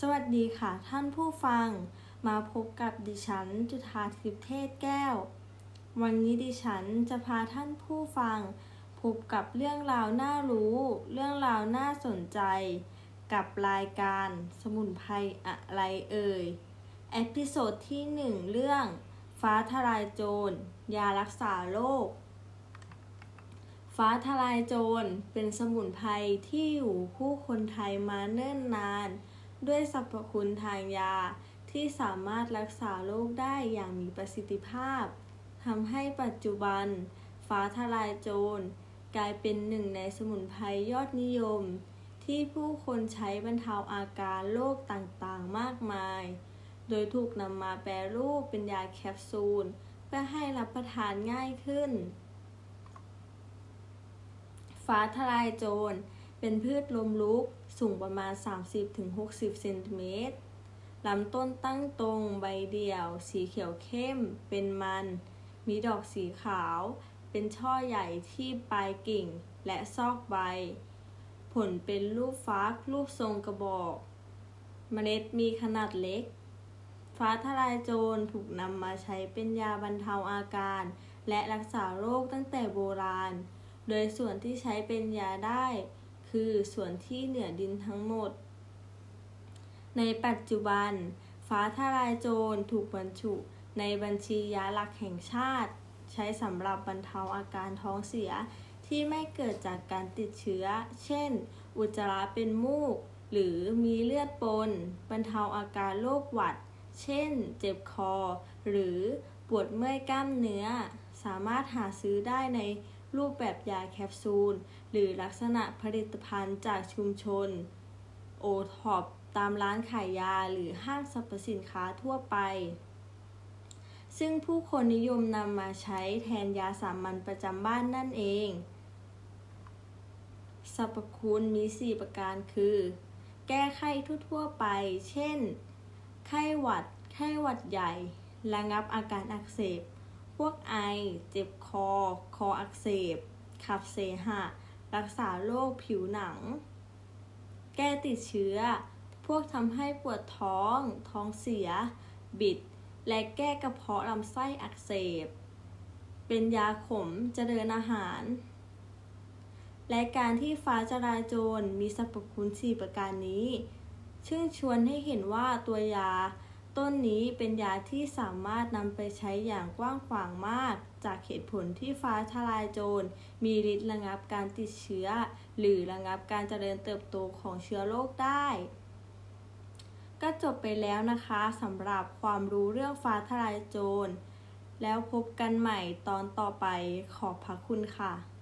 สวัสดีค่ะท่านผู้ฟังมาพบกับดิฉันจุฑาทิพย์เทศแก้ว วันนี้ดิฉันจะพาท่านผู้ฟัง พบกับเรื่องราวน่ารู้ เรื่องราวน่าสนใจ กับรายการสมุนไพรอะไรเอ่ย episode ที่ 1 เรื่อง ฟ้าทะลายโจร ยารักษาโรคฟ้าทะลายโจรเป็นสมุนไพรที่อยู่คู่คนไทยมาเนิ่นนาน ด้วยสรรพคุณทางยาที่สามารถรักษาโรคได้อย่างมีประสิทธิภาพทำให้ปัจจุบัน ฟ้าทลายโจร กลายเป็นหนึ่งในสมุนไพรยอดนิยม ที่ผู้คนใช้บรรเทาอาการโรคต่างๆมากมาย โดยถูกนำมาแปรรูปเป็นยาแคปซูล เพื่อให้รับประทานง่ายขึ้น ฟ้าทลายโจร เป็นพืชลมลุก สูงประมาณ 30-60 เซนติเมตรลำต้นตั้งตรงใบเดี่ยว สีเขียวเข้ม เป็นมัน มีดอกสีขาว เป็นช่อใหญ่ที่ปลายกิ่งและซอกใบ ผลเป็นรูปฟ้ารูปทรงกระบอก เมล็ดมีขนาดเล็ก ฟ้าทลายโจรถูกนำมาใช้เป็นยาบรรเทาอาการ และรักษาโรคตั้งแต่โบราณ โดยส่วนที่ใช้เป็นยาได้ คือส่วนที่เหนือดินทั้งหมด ในปัจจุบัน ฟ้าทลายโจรถูกบรรจุในบัญชียาหลักแห่งชาติ ใช้สำหรับบรรเทาอาการท้องเสียที่ไม่เกิดจากการติดเชื้อ เช่น อุจจาระเป็นมูก หรือมีเลือดปน บรรเทาอาการโรคหวัด เช่น เจ็บคอ หรือปวดเมื่อยกล้ามเนื้อ สามารถหาซื้อได้ใน รูปแบบยาแคปซูล หรือลักษณะผลิตภัณฑ์จากชุมชน โอท็อปตามร้านขายยาหรือห้างสรรพสินค้าทั่วไป ซึ่งผู้คนนิยมนำมาใช้แทนยาสามัญประจำบ้านนั่นเอง สรรพคุณมี 4 ประการคือ แก้ไข้ทั่วๆไป เช่น ไข้หวัด ไข้หวัดใหญ่ ระงับอาการอักเสบ พวกไอ เจ็บคอ คออักเสบ ขับเสหะ รักษาโรคผิวหนัง แก้ติดเชื้อ พวกทำให้ปวดท้อง ท้องเสีย บิด และแก้กระเพาะลำไส้อักเสบ เป็นยาขมเจริญอาหาร และการที่ฟ้าจราจรมีสรรพคุณ 4 ประการนี้ ซึ่งชวนให้เห็นว่าตัวยา ต้นนี้เป็นยาที่สามารถนำไปใช้อย่างกว้างขวางมาก จากเหตุผลที่ฟ้าทลายโจร มีฤทธิ์ระงับการติดเชื้อ หรือระงับการเจริญเติบโตของเชื้อโรคได้ ก็จบไปแล้วนะคะสำหรับความรู้เรื่องฟ้าทลายโจร แล้วพบกันใหม่ตอนต่อไปขอบพระคุณค่ะ